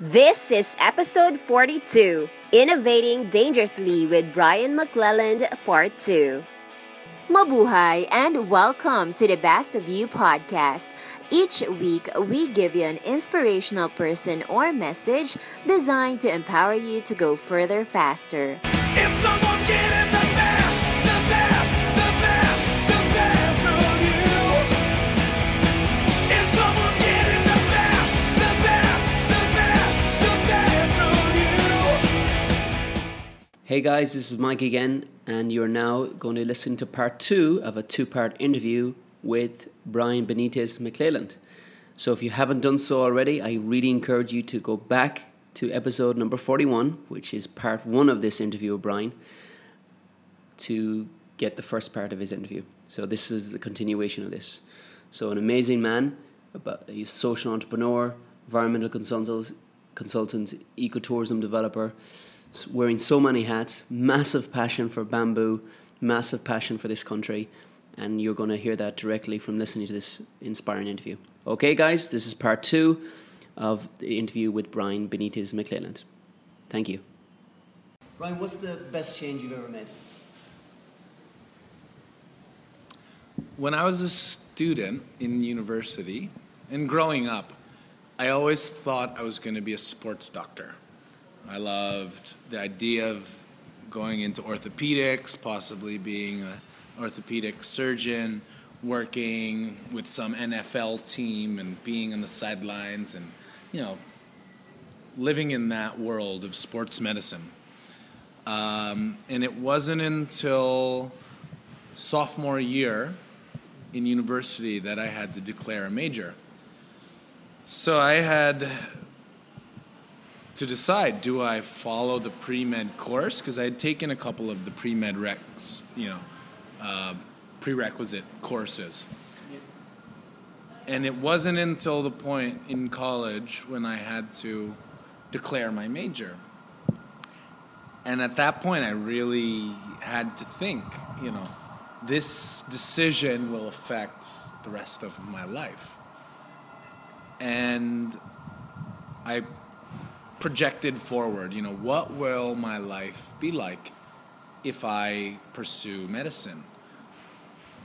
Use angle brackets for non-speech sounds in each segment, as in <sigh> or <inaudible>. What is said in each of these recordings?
This is episode 42 Innovating Dangerously with Bryan McClelland, Part 2. Mabuhay and welcome to the Best of You podcast. Each week, we give you an inspirational person or message designed to empower you to go further faster. Hey guys, this is Mike again, and you're now going to listen to part two of a two part interview with Bryan Benitez McClelland. So, if you haven't done so already, I really encourage you to go back to episode number 41, which is part one of this interview with Bryan, to get the first part of his interview. So, this is the continuation of this. So, an amazing man, about, he's a social entrepreneur, environmental consultant, consultant ecotourism developer, wearing so many hats, massive passion for bamboo, massive passion for this country, and you're going to hear that directly from listening to this inspiring interview. Okay, guys, this is part two of the interview with Bryan Benitez McClelland. Thank you. Bryan, what's the best change you've ever made? When I was a student in university and growing up, I always thought I was going to be a sports doctor. I loved the idea of going into orthopedics, possibly being an orthopedic surgeon, working with some NFL team and being on the sidelines and, you know, living in that world of sports medicine. Um, and it wasn't until sophomore year in university that I had to declare a major. So I had to decide do I follow the pre med course? Because I had taken a couple of the pre med recs, you know, uh, prerequisite courses. And it wasn't until the point in college when I had to declare my major. And at that point, I really had to think, you know, this decision will affect the rest of my life. And I projected forward, you know, what will my life be like if I pursue medicine?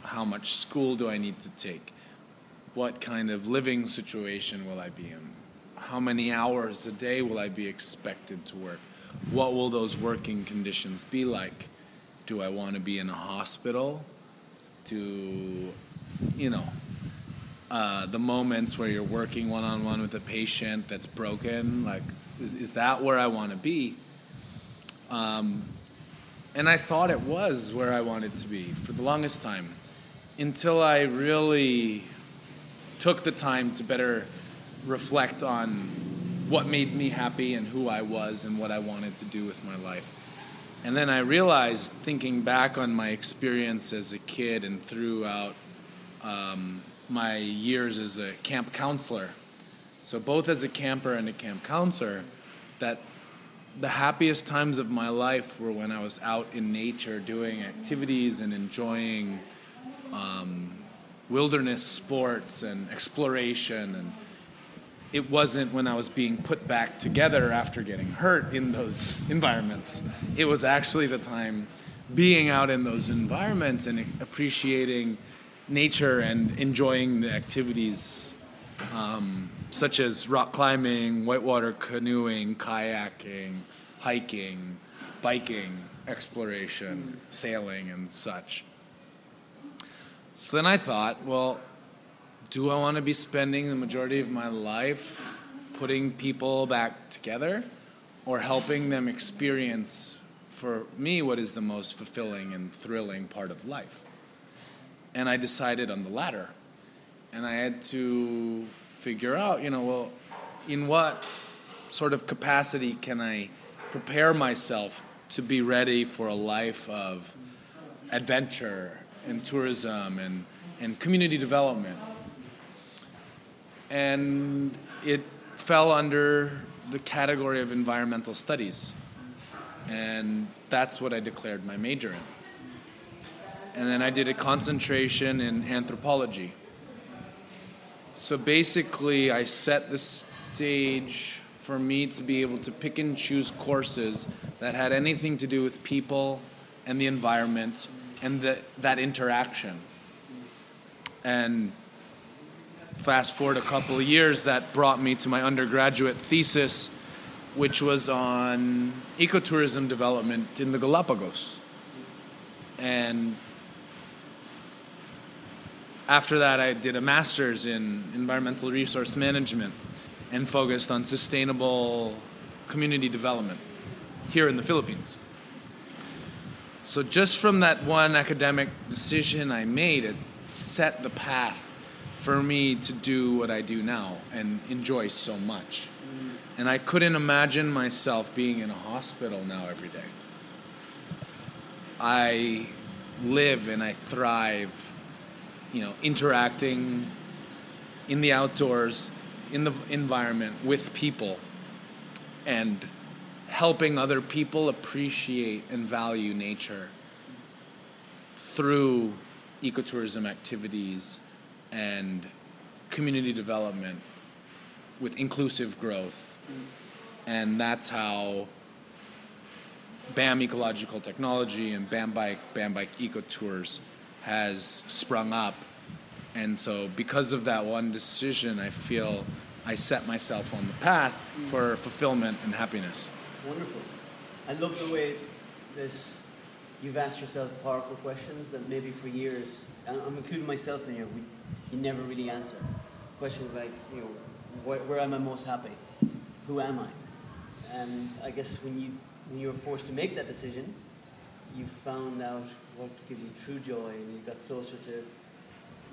How much school do I need to take? What kind of living situation will I be in? How many hours a day will I be expected to work? What will those working conditions be like? Do I want to be in a hospital? To, you know, uh, the moments where you're working one on one with a patient that's broken, like, is, is that where I want to be? Um, and I thought it was where I wanted to be for the longest time until I really took the time to better reflect on what made me happy and who I was and what I wanted to do with my life. And then I realized, thinking back on my experience as a kid and throughout um, my years as a camp counselor, so both as a camper and a camp counselor, that the happiest times of my life were when I was out in nature doing activities and enjoying um, wilderness sports and exploration and it wasn't when I was being put back together after getting hurt in those <laughs> environments. It was actually the time being out in those environments and appreciating nature and enjoying the activities um, such as rock climbing, whitewater canoeing, kayaking, hiking, biking, exploration, sailing, and such. So then I thought, well, do I want to be spending the majority of my life putting people back together or helping them experience for me what is the most fulfilling and thrilling part of life? And I decided on the latter. And I had to figure out, you know, well, in what sort of capacity can I prepare myself to be ready for a life of adventure and tourism and, and community development? and it fell under the category of environmental studies. And that's what I declared my major in. And then I did a concentration in anthropology. So basically, I set the stage for me to be able to pick and choose courses that had anything to do with people and the environment and the, that interaction. And fast forward a couple of years, that brought me to my undergraduate thesis, which was on ecotourism development in the Galapagos. And after that, I did a master's in environmental resource management and focused on sustainable community development here in the Philippines. So, just from that one academic decision I made, it set the path for me to do what I do now and enjoy so much. And I couldn't imagine myself being in a hospital now every day. I live and I thrive, you know, interacting in the outdoors, in the environment with people, and helping other people appreciate and value nature through ecotourism activities and community development with inclusive growth. And that's how BAM Ecological Technology and Bambike, BAM Bike Eco Tours has sprung up. And so, because of that one decision, I feel I set myself on the path for fulfillment and happiness. Wonderful. I love the way this. You've asked yourself powerful questions that maybe for years, I'm including myself in here, we, you never really answer. Questions like, you know, where, where am I most happy? Who am I? And I guess when you when you were forced to make that decision, you found out what gives you true joy, and you got closer to,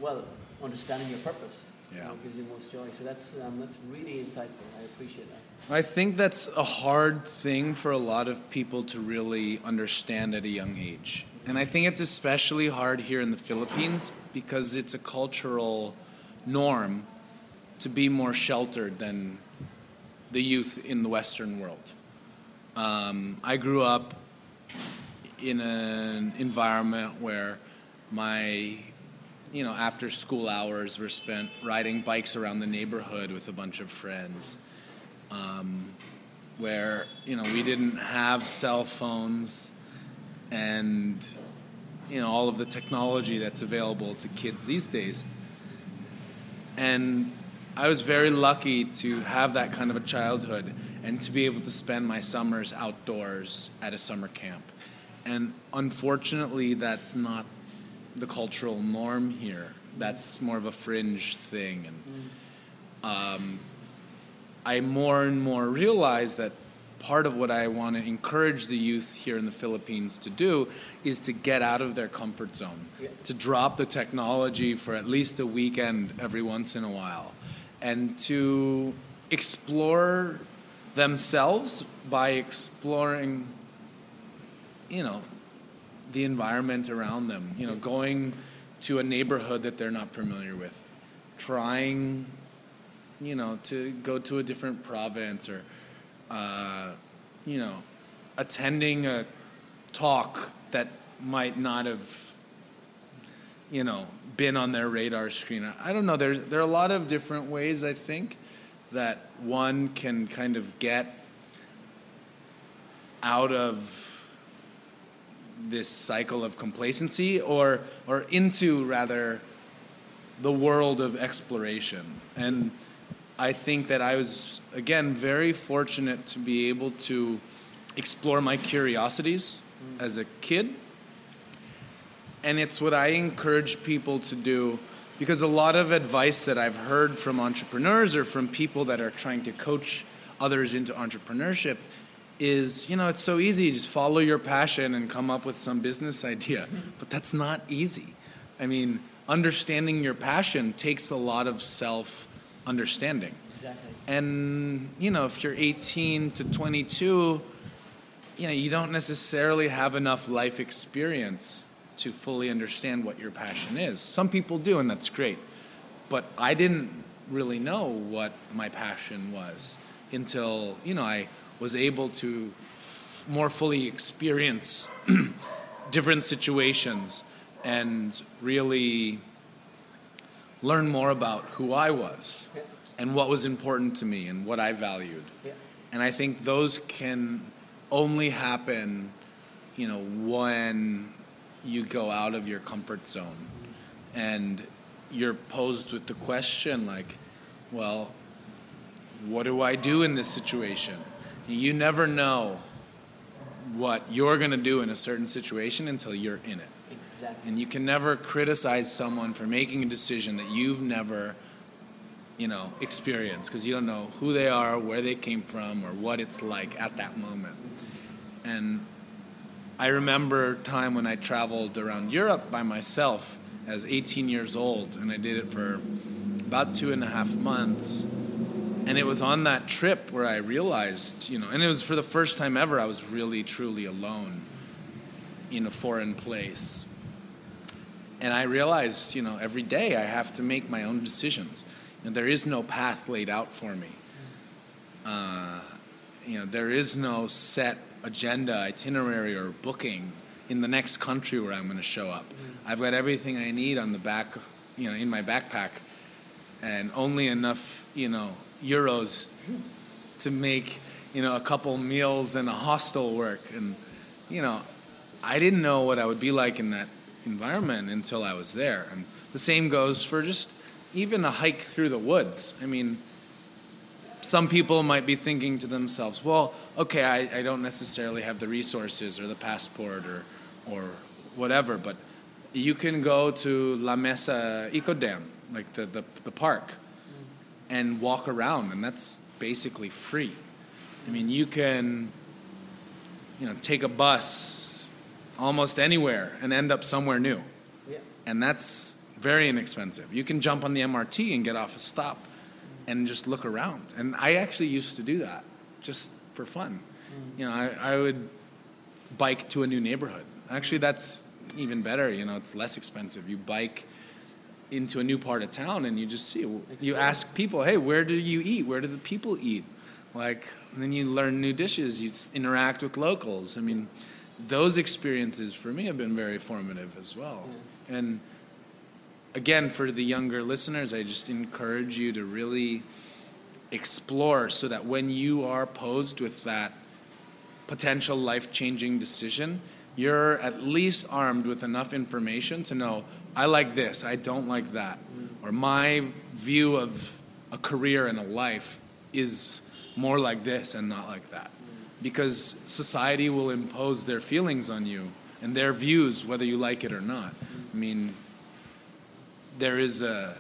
well, understanding your purpose. Yeah. What gives you most joy? So that's um, that's really insightful. I appreciate that. I think that's a hard thing for a lot of people to really understand at a young age. And I think it's especially hard here in the Philippines because it's a cultural norm to be more sheltered than the youth in the Western world. Um, I grew up in an environment where my you know after school hours were spent riding bikes around the neighborhood with a bunch of friends um, where you know we didn't have cell phones and you know all of the technology that's available to kids these days and I was very lucky to have that kind of a childhood and to be able to spend my summers outdoors at a summer camp. And unfortunately, that's not the cultural norm here. That's more of a fringe thing. And um, I more and more realize that part of what I want to encourage the youth here in the Philippines to do is to get out of their comfort zone, Yeah. to drop the technology for at least a weekend every once in a while, and to explore themselves by exploring, you know, the environment around them, you know, going to a neighborhood that they're not familiar with, trying you know, to go to a different province or, uh, you know, attending a talk that might not have, you know, been on their radar screen. I don't know. There, there are a lot of different ways, I think, that one can kind of get out of this cycle of complacency or, or into, rather, the world of exploration. And I think that I was, again, very fortunate to be able to explore my curiosities as a kid. And it's what I encourage people to do because a lot of advice that I've heard from entrepreneurs or from people that are trying to coach others into entrepreneurship is, you know, it's so easy, just follow your passion and come up with some business idea. But that's not easy. I mean, understanding your passion takes a lot of self understanding. Exactly. And, you know, if you're 18 to 22, you know, you don't necessarily have enough life experience to fully understand what your passion is. Some people do, and that's great. But I didn't really know what my passion was until, you know, I was able to more fully experience <clears throat> different situations and really learn more about who I was Yeah. and what was important to me and what I valued. Yeah. and I think those can only happen, you know, when you go out of your comfort zone, and you're posed with the question like, well, what do I do in this situation? You never know what you're going to do in a certain situation until you're in it. Exactly. And you can never criticize someone for making a decision that you've never, you know, experienced because you don't know who they are, where they came from, or what it's like at that moment. And I remember a time when I traveled around Europe by myself as 18 years old, and I did it for about two and a half months. And it was on that trip where I realized, you know, and it was for the first time ever I was really, truly alone in a foreign place. And I realized, you know, every day I have to make my own decisions. You know, there is no path laid out for me. Uh, you know, there is no set agenda, itinerary, or booking in the next country where I'm going to show up. I've got everything I need on the back, you know, in my backpack, and only enough, you know, euros to make, you know, a couple meals and a hostel work. And, you know, I didn't know what I would be like in that environment until I was there. And the same goes for just even a hike through the woods. I mean, some people might be thinking to themselves, well, okay, I, I don't necessarily have the resources or the passport or, or whatever, but you can go to La Mesa Eco Dam, like the, the, the park, and walk around, and that's basically free. I mean, you can, you know, take a bus almost anywhere and end up somewhere new Yeah. and that's very inexpensive. You can jump on the MRT and get off a stop and just look around. And I actually used to do that just for fun. Mm. You know, I, I would bike to a new neighborhood. Actually, that's even better. You know, it's less expensive. You bike into a new part of town and you just see. You ask people, hey, where do you eat? Where do the people eat? Like, and then you learn new dishes. You interact with locals. I mean, those experiences for me have been very formative as well. And again, for the younger listeners, I just encourage you to really explore so that when you are posed with that potential life changing decision, you're at least armed with enough information to know I like this, I don't like that, or my view of a career and a life is more like this and not like that. Because society will impose their feelings on you and their views, whether you like it or not. I mean, there is a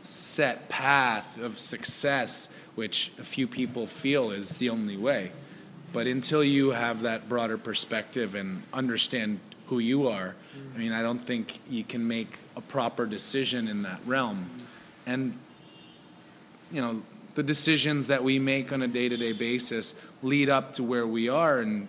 set path of success which a few people feel is the only way. But until you have that broader perspective and understand who you are, I mean, I don't think you can make a proper decision in that realm. And, you know, the decisions that we make on a day to day basis lead up to where we are and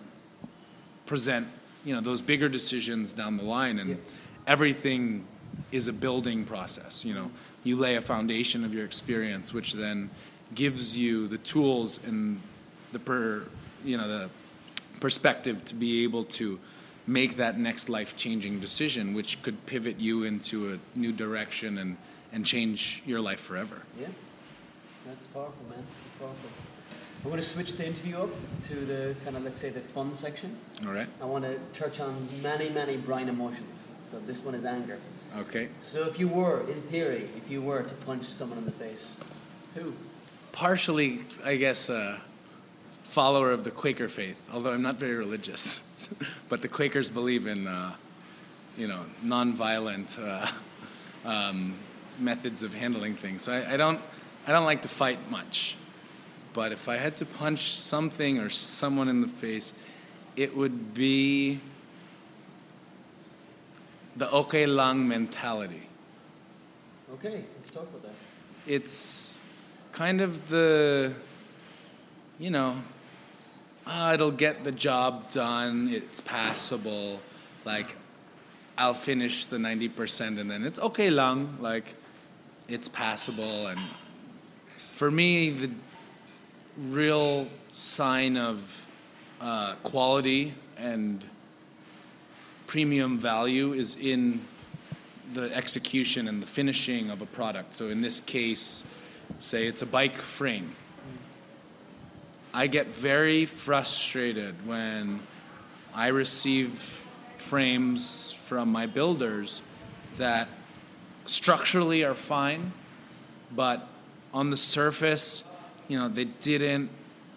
present, you know, those bigger decisions down the line. And everything is a building process. You know, you lay a foundation of your experience, which then gives you the tools and the per, you know, the perspective to be able to make that next life-changing decision, which could pivot you into a new direction and and change your life forever. Yeah, that's powerful, man. That's powerful. I want to switch the interview up to the kind of, let's say, the fun section. All right. I want to touch on many, many Brian emotions. So this one is anger. Okay. So if you were, in theory, if you were to punch someone in the face, who? partially, I guess, a follower of the Quaker faith, although I'm not very religious. <laughs> but the Quakers believe in, uh, you know, nonviolent uh, <laughs> um, methods of handling things. So I, I don't, I don't like to fight much. But if I had to punch something or someone in the face, it would be the okay lang mentality Okay, let's talk about that. it's kind of the you know ah, it'll get the job done it's passable like i'll finish the 90% and then it's okay lang like it's passable and for me the real sign of uh, quality and premium value is in the execution and the finishing of a product. So in this case, say it's a bike frame. I get very frustrated when I receive frames from my builders that structurally are fine, but on the surface, you know, they didn't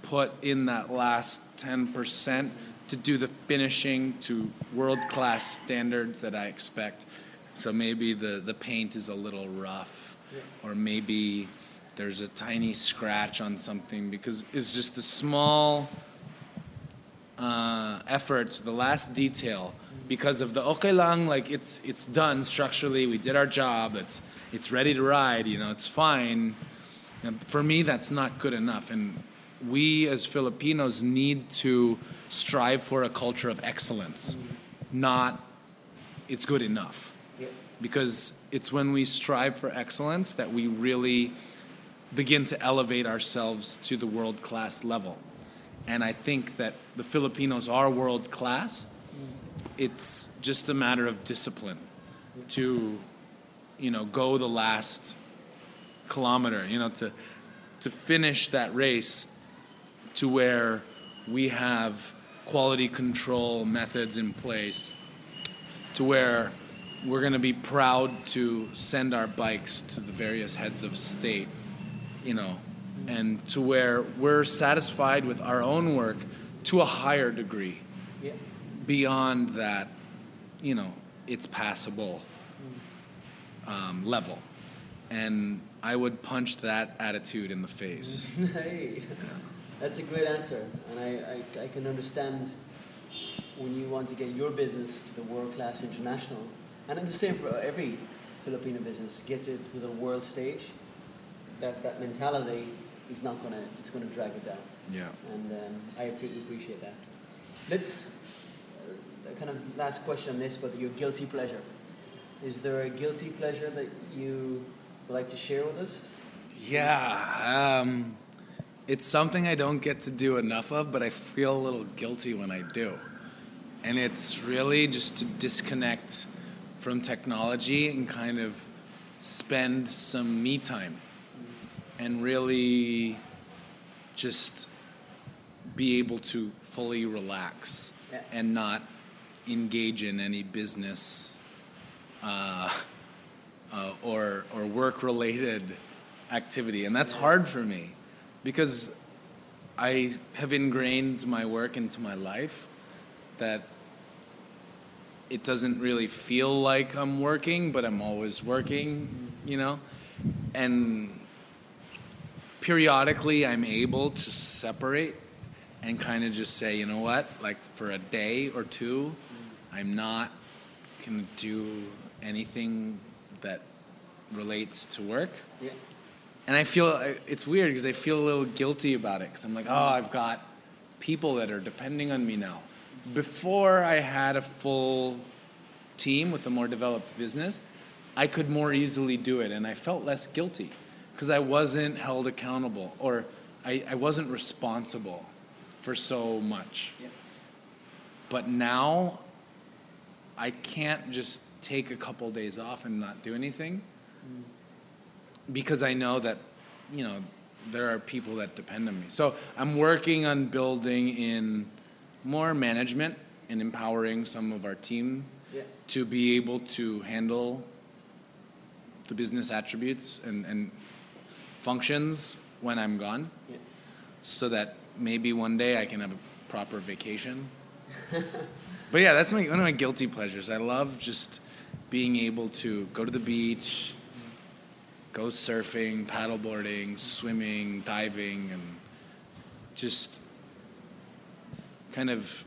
put in that last 10% to do the finishing to world class standards that I expect. So maybe the, the paint is a little rough, or maybe there's a tiny scratch on something because it's just the small uh, efforts, the last detail, because of the okelang, like it's it's done structurally. We did our job. It's it's ready to ride. You know, it's fine. And for me, that's not good enough. And we as Filipinos need to strive for a culture of excellence, not it's good enough. Because it's when we strive for excellence that we really begin to elevate ourselves to the world class level. And I think that the Filipinos are world class. It's just a matter of discipline to, you know, go the last kilometer, you know, to, to finish that race to where we have quality control methods in place, to where we're going to be proud to send our bikes to the various heads of state, you know, and to where we're satisfied with our own work to a higher degree. Yeah. Beyond that, you know, it's passable um, level. And I would punch that attitude in the face. <laughs> hey, that's a great answer, and I, I, I can understand when you want to get your business to the world class international, and it's the same for every Filipino business. Get it to the world stage. That's that mentality is not gonna it's gonna drag it down, Yeah. and um, I appreciate that. Let's uh, kind of last question on this, but your guilty pleasure. Is there a guilty pleasure that you would like to share with us? Yeah, um, it's something I don't get to do enough of, but I feel a little guilty when I do. And it's really just to disconnect from technology and kind of spend some me time and really just be able to fully relax Yeah. and not engage in any business uh, uh, or or work related activity, and that's hard for me because I have ingrained my work into my life that it doesn't really feel like I'm working, but I'm always working, you know, and periodically I'm able to separate and kind of just say, you know what, like for a day or two, I'm not gonna do anything that relates to work. Yeah. And I feel it's weird because I feel a little guilty about it because I'm like, oh, I've got people that are depending on me now. Before I had a full team with a more developed business, I could more easily do it and I felt less guilty because I wasn't held accountable or I, I wasn't responsible for so much. Yeah. But now I can't just take a couple days off and not do anything mm. because I know that, you know, there are people that depend on me. So I'm working on building in more management and empowering some of our team Yeah. to be able to handle the business attributes and, and functions when I'm gone Yeah. so that maybe one day I can have a proper vacation. <laughs> but yeah, that's my, one of my guilty pleasures. I love just being able to go to the beach, go surfing, paddleboarding, swimming, diving, and just kind of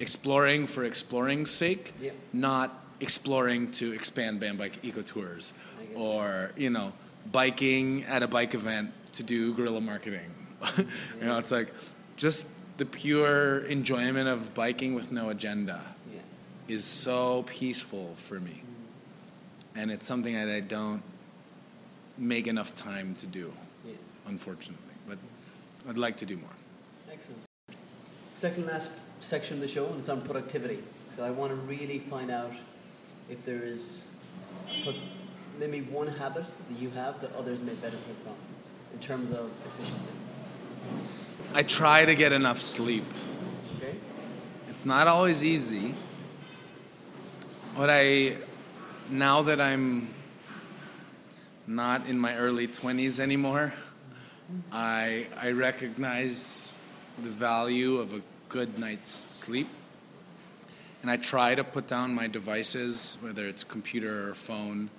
exploring for exploring's sake, Yeah. not exploring to expand Bambike eco tours or you know biking at a bike event to do guerrilla marketing. <laughs> you know, it's like just the pure enjoyment of biking with no agenda Yeah. is so peaceful for me. And it's something that I don't make enough time to do, Yeah. unfortunately. But I'd like to do more. Excellent. Second last section of the show, and it's on productivity. So I want to really find out if there is maybe one habit that you have that others may benefit from in terms of efficiency. I try to get enough sleep. Okay. It's not always easy. What I, now that I'm not in my early 20s anymore, I, I recognize the value of a good night's sleep. And I try to put down my devices, whether it's computer or phone,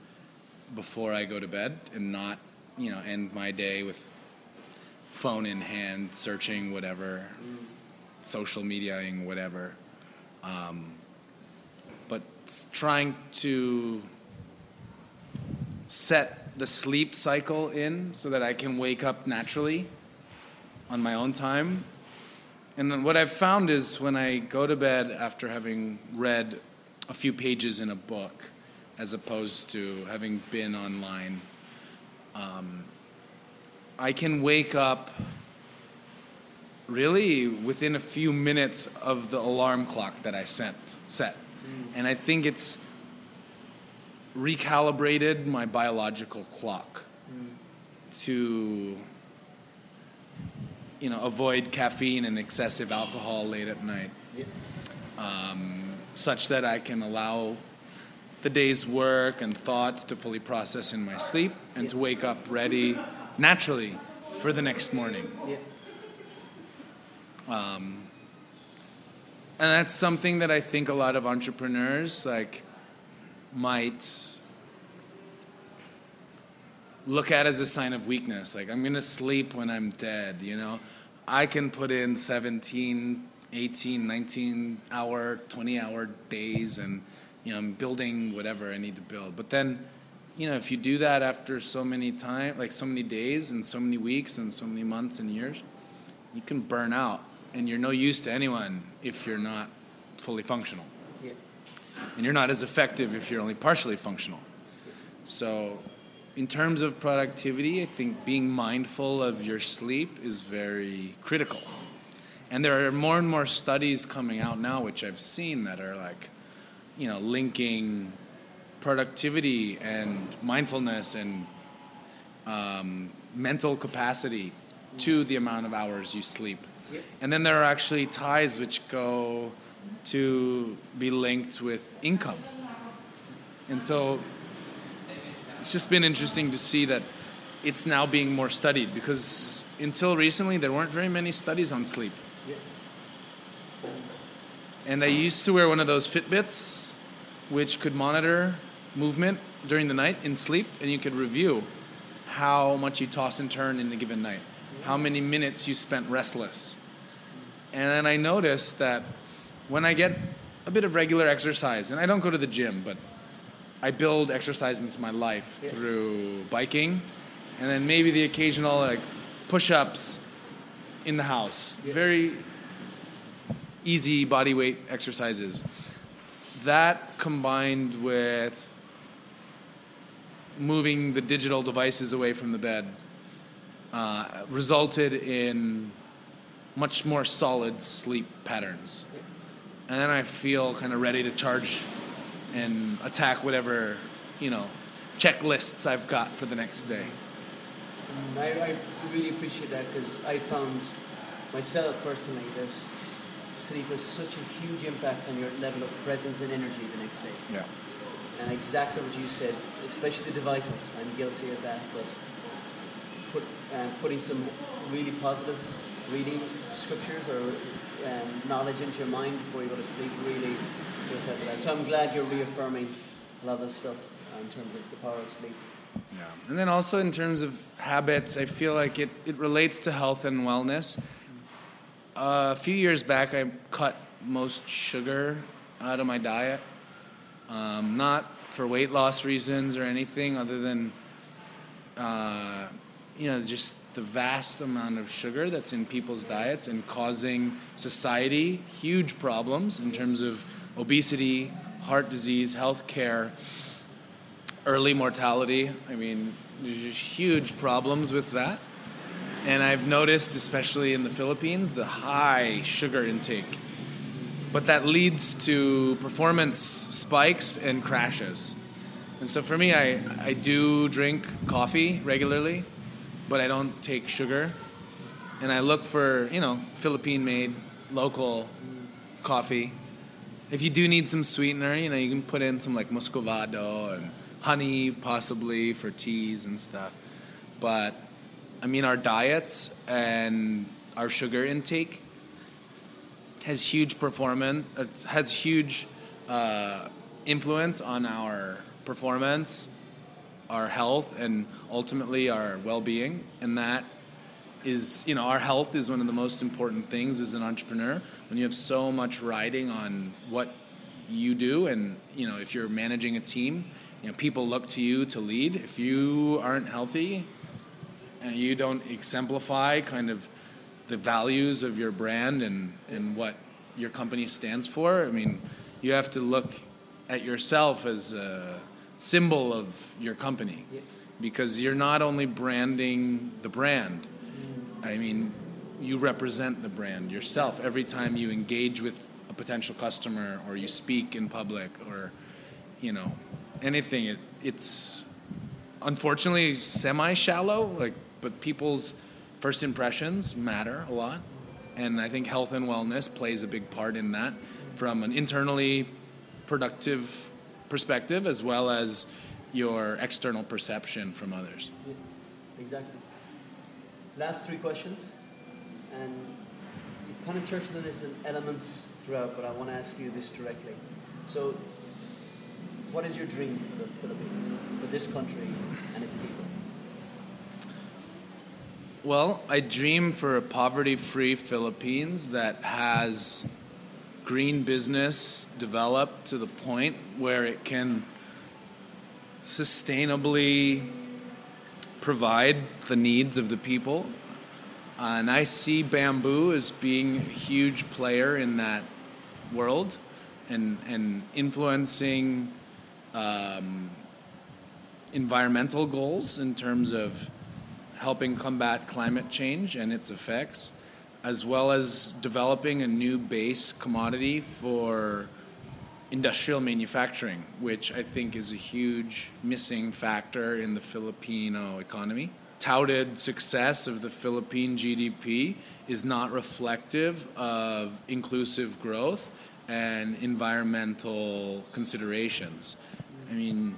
before I go to bed and not, you know, end my day with phone in hand, searching whatever, social mediaing, whatever. Um, but trying to set the sleep cycle in so that I can wake up naturally on my own time. And what I've found is when I go to bed after having read a few pages in a book, as opposed to having been online, um, I can wake up really within a few minutes of the alarm clock that I sent, set. And I think it's recalibrated my biological clock to you know avoid caffeine and excessive alcohol late at night. Um, such that i can allow the day's work and thoughts to fully process in my sleep and to wake up ready naturally for the next morning Yeah. Um, and that's something that I think a lot of entrepreneurs like might look at as a sign of weakness. Like I'm gonna sleep when I'm dead, you know. I can put in 17, 18, 19 hour, 20 hour days and you know, I'm building whatever I need to build. But then, you know, if you do that after so many time like so many days and so many weeks and so many months and years, you can burn out and you're no use to anyone if you're not fully functional Yeah. and you're not as effective if you're only partially functional so in terms of productivity i think being mindful of your sleep is very critical and there are more and more studies coming out now which i've seen that are like you know linking productivity and mindfulness and um, mental capacity to the amount of hours you sleep. Yep. And then there are actually ties which go to be linked with income. And so it's just been interesting to see that it's now being more studied because until recently there weren't very many studies on sleep. And I used to wear one of those Fitbits, which could monitor movement during the night in sleep, and you could review how much you toss and turn in a given night, how many minutes you spent restless. And then I noticed that when I get a bit of regular exercise, and I don't go to the gym, but I build exercise into my life Yeah. through biking, and then maybe the occasional like push-ups in the house. Yeah. Very easy body weight exercises. That combined with moving the digital devices away from the bed uh, resulted in much more solid sleep patterns. And then I feel kind of ready to charge and attack whatever, you know, checklists I've got for the next day. I, I really appreciate that because I found myself personally that sleep has such a huge impact on your level of presence and energy the next day. Yeah. And exactly what you said, especially the devices. I'm guilty of that, but put, uh, putting some really positive reading scriptures or um, knowledge into your mind before you go to sleep really does help that. So I'm glad you're reaffirming a lot of this stuff uh, in terms of the power of sleep. Yeah. And then also in terms of habits, I feel like it, it relates to health and wellness. Uh, a few years back, I cut most sugar out of my diet. Um, not for weight loss reasons or anything other than, uh, you know, just the vast amount of sugar that's in people's diets and causing society huge problems in terms of obesity, heart disease, health care early mortality. I mean, there's just huge problems with that. And I've noticed, especially in the Philippines, the high sugar intake. But that leads to performance spikes and crashes. And so for me, I, I do drink coffee regularly, but I don't take sugar. and I look for you know Philippine made local coffee. If you do need some sweetener, you know you can put in some like muscovado and honey possibly for teas and stuff. But I mean our diets and our sugar intake has huge performance has huge uh, influence on our performance our health and ultimately our well-being. And that is you know our health is one of the most important things as an entrepreneur. When you have so much riding on what you do and you know if you're managing a team you know people look to you to lead. If you aren't healthy and you don't exemplify kind of the values of your brand and, and what your company stands for, I mean, you have to look at yourself as a symbol of your company because you're not only branding the brand, I mean, you represent the brand yourself every time you engage with a potential customer or you speak in public or, you know, anything. It, it's unfortunately semi shallow, like, but people's first impressions matter a lot. And I think health and wellness plays a big part in that from an internally productive perspective as well as your external perception from others. Exactly. Last three questions, and you've kind of touched on this in elements throughout, but I want to ask you this directly. So, what is your dream for the Philippines, for this country and its people? Well, I dream for a poverty free Philippines that has green business developed to the point where it can sustainably provide the needs of the people. and I see bamboo as being a huge player in that world and, and influencing um, environmental goals in terms of helping combat climate change and its effects, as well as developing a new base commodity for industrial manufacturing, which I think is a huge missing factor in the Filipino economy. Touted success of the Philippine GDP is not reflective of inclusive growth and environmental considerations. I mean,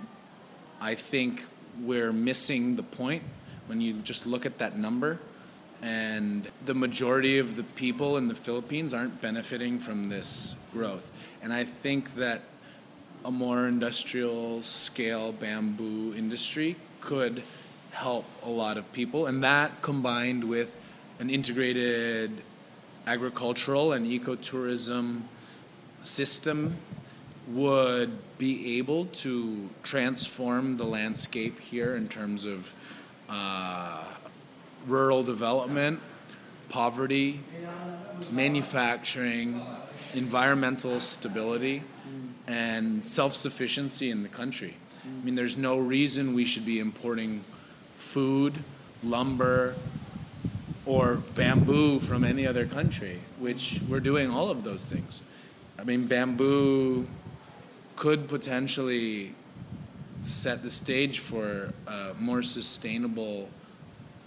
I think we're missing the point when you just look at that number. And the majority of the people in the Philippines aren't benefiting from this growth. And I think that a more industrial scale bamboo industry could help a lot of people. And that combined with an integrated agricultural and ecotourism system would be able to transform the landscape here in terms of uh, rural development, poverty, manufacturing, environmental stability, and self sufficiency in the country. I mean, there's no reason we should be importing food, lumber, or bamboo from any other country, which we're doing all of those things. I mean, bamboo could potentially set the stage for a more sustainable,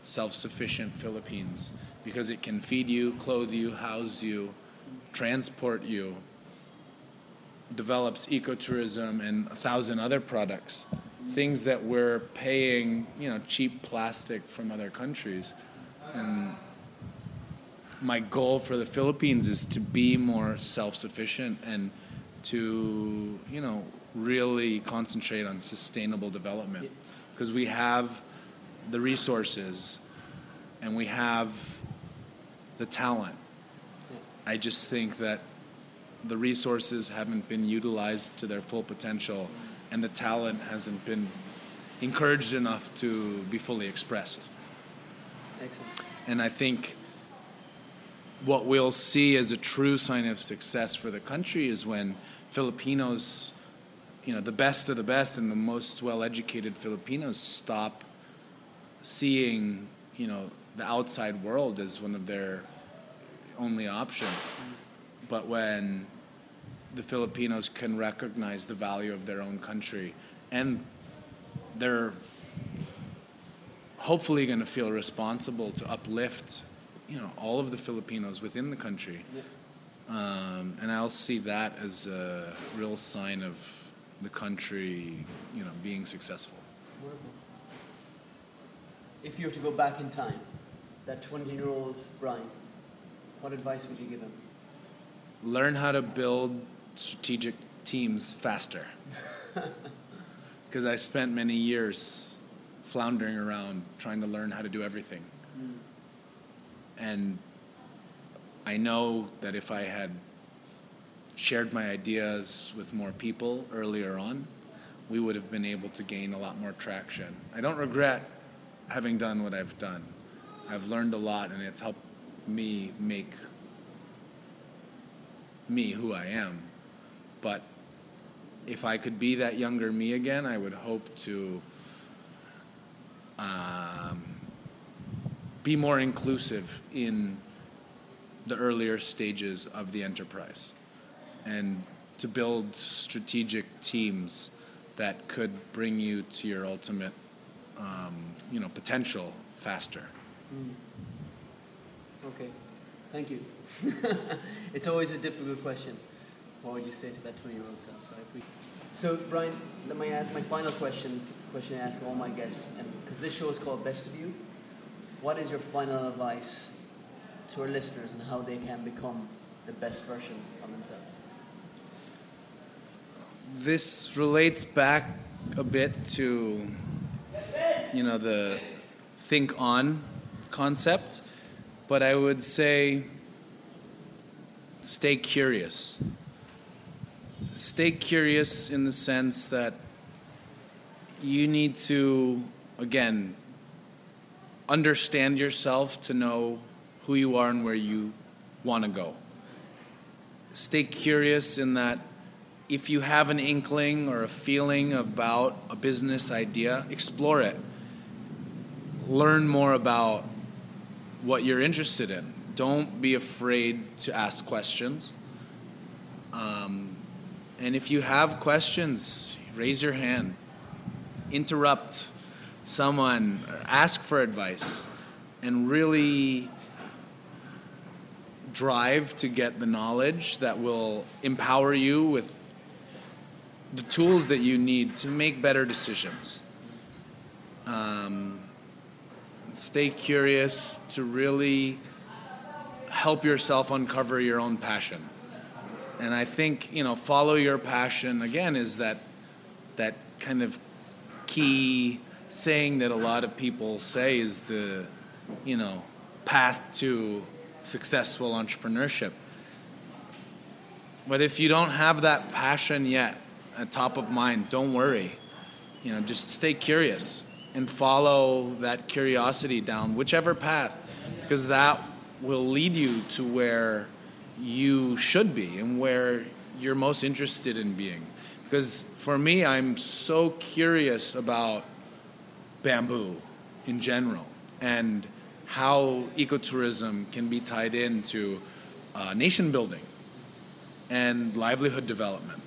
self sufficient Philippines because it can feed you, clothe you, house you, transport you, develops ecotourism and a thousand other products. Things that we're paying, you know, cheap plastic from other countries. And my goal for the Philippines is to be more self-sufficient and to, you know, really concentrate on sustainable development because we have the resources and we have the talent. I just think that the resources haven't been utilized to their full potential and the talent hasn't been encouraged enough to be fully expressed. Excellent. And I think what we'll see as a true sign of success for the country is when Filipinos, you know, the best of the best and the most well educated Filipinos stop seeing, you know, the outside world as one of their only options. But when the Filipinos can recognize the value of their own country and they're hopefully going to feel responsible to uplift you know all of the Filipinos within the country, um, and I'll see that as a real sign of the country, you know, being successful. Wonderful. If you were to go back in time, that 20 year old Bryan, what advice would you give him? Learn how to build strategic teams faster. <laughs> Because I spent many years floundering around trying to learn how to do everything. Hmm. And I know that if I had shared my ideas with more people earlier on, we would have been able to gain a lot more traction. I don't regret having done what I've done. I've learned a lot and it's helped me make me who I am. But if I could be that younger me again, I would hope to um, be more inclusive in the earlier stages of the enterprise and to build strategic teams that could bring you to your ultimate um, you know potential faster Okay, thank you. <laughs> it's always a difficult question. What would you say to that 20 year old self? So, so, Bryan, let me ask my final questions. Question I ask all my guests, because this show is called Best of You, what is your final advice to our listeners on how they can become the best version of themselves? This relates back a bit to you know the think on concept but i would say stay curious. Stay curious in the sense that you need to again understand yourself to know who you are and where you want to go. Stay curious in that if you have an inkling or a feeling about a business idea, explore it. Learn more about what you're interested in. Don't be afraid to ask questions. Um, and if you have questions, raise your hand, interrupt someone, ask for advice, and really drive to get the knowledge that will empower you with the tools that you need to make better decisions. Um, stay curious to really help yourself uncover your own passion. And I think you know, follow your passion again is that that kind of key saying that a lot of people say is the you know path to successful entrepreneurship. But if you don't have that passion yet, at top of mind, don't worry. You know, just stay curious and follow that curiosity down whichever path, because that will lead you to where you should be and where you're most interested in being. Because for me, I'm so curious about bamboo in general and how ecotourism can be tied into uh, nation building and livelihood development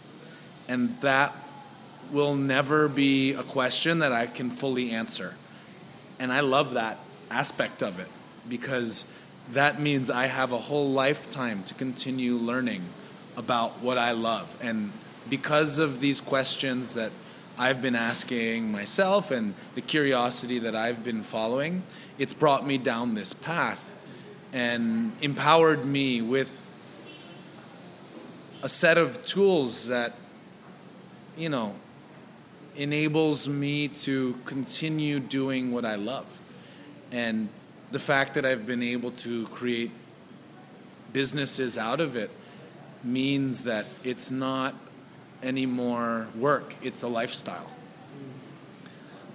and that will never be a question that I can fully answer. And I love that aspect of it because that means I have a whole lifetime to continue learning about what I love. And because of these questions that I've been asking myself and the curiosity that I've been following, it's brought me down this path and empowered me with a set of tools that you know, enables me to continue doing what I love. And the fact that I've been able to create businesses out of it means that it's not anymore work, it's a lifestyle.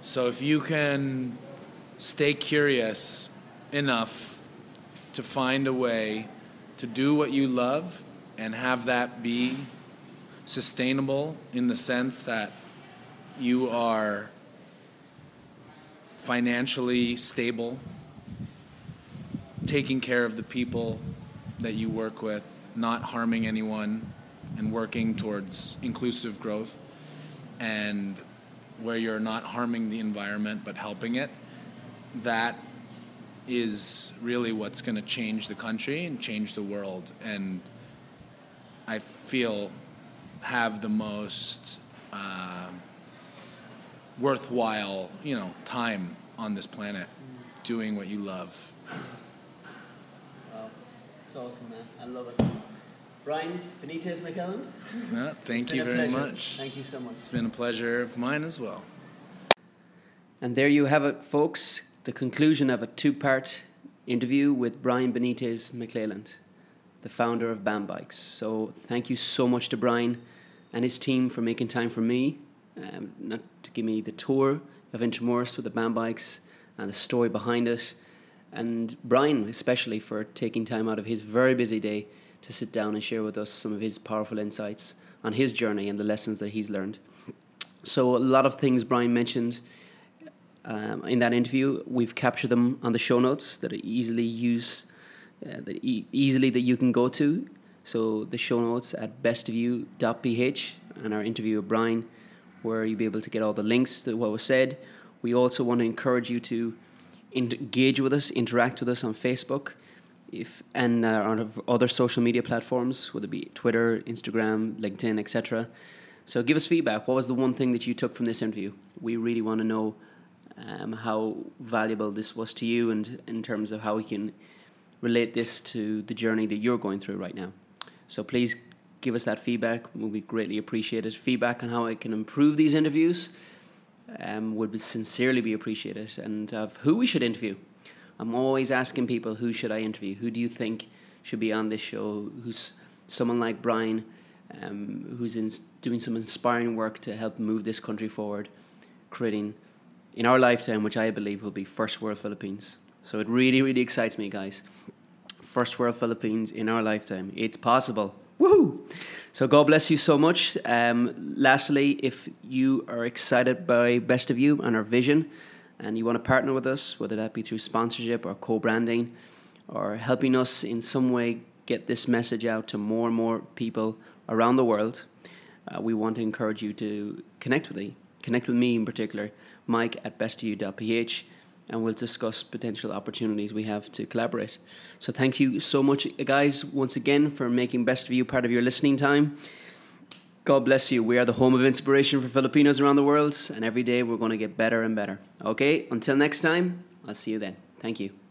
So if you can stay curious enough to find a way to do what you love and have that be sustainable in the sense that you are financially stable, taking care of the people that you work with, not harming anyone, and working towards inclusive growth, and where you're not harming the environment but helping it, that is really what's going to change the country and change the world. And I feel have the most uh, worthwhile, you know, time on this planet doing what you love. Wow, it's awesome, man. I love it. Bryan Benitez McClelland. Yeah, <laughs> thank you very pleasure. much. Thank you so much. It's been a pleasure of mine as well. And there you have it, folks. The conclusion of a two part interview with Bryan Benitez McClelland, the founder of Bambikes. So thank you so much to Bryan and his team for making time for me, um, not to give me the tour of Intramuros with the Bambikes and the story behind it. And Bryan, especially, for taking time out of his very busy day to sit down and share with us some of his powerful insights on his journey and the lessons that he's learned. So, a lot of things Bryan mentioned um, in that interview. We've captured them on the show notes that are easily use, uh, that e- easily that you can go to. So the show notes at bestofyou.ph and our interview with Bryan, where you'll be able to get all the links to what was said. We also want to encourage you to engage with us, interact with us on Facebook, if and uh, on other social media platforms, whether it be Twitter, Instagram, LinkedIn, etc. So give us feedback. What was the one thing that you took from this interview? We really want to know um, how valuable this was to you and in terms of how we can relate this to the journey that you're going through right now. So please give us that feedback. We'll be greatly appreciated. Feedback on how I can improve these interviews um, would sincerely be appreciated. And of who we should interview. I'm always asking people who should I interview? Who do you think should be on this show? Who's someone like Bryan, um, who's in, doing some inspiring work to help move this country forward, creating in our lifetime, which I believe will be first world Philippines. So it really, really excites me, guys. First world Philippines in our lifetime. It's possible. Woohoo! So God bless you so much. Um, lastly, if you are excited by Best of You and our vision, and you want to partner with us, whether that be through sponsorship or co-branding, or helping us in some way get this message out to more and more people around the world, uh, we want to encourage you to connect with me. Connect with me in particular, Mike at bestofyou.ph, and we'll discuss potential opportunities we have to collaborate. So thank you so much, guys, once again for making Best You part of your listening time. God bless you. We are the home of inspiration for Filipinos around the world, and every day we're going to get better and better. Okay, until next time, I'll see you then. Thank you.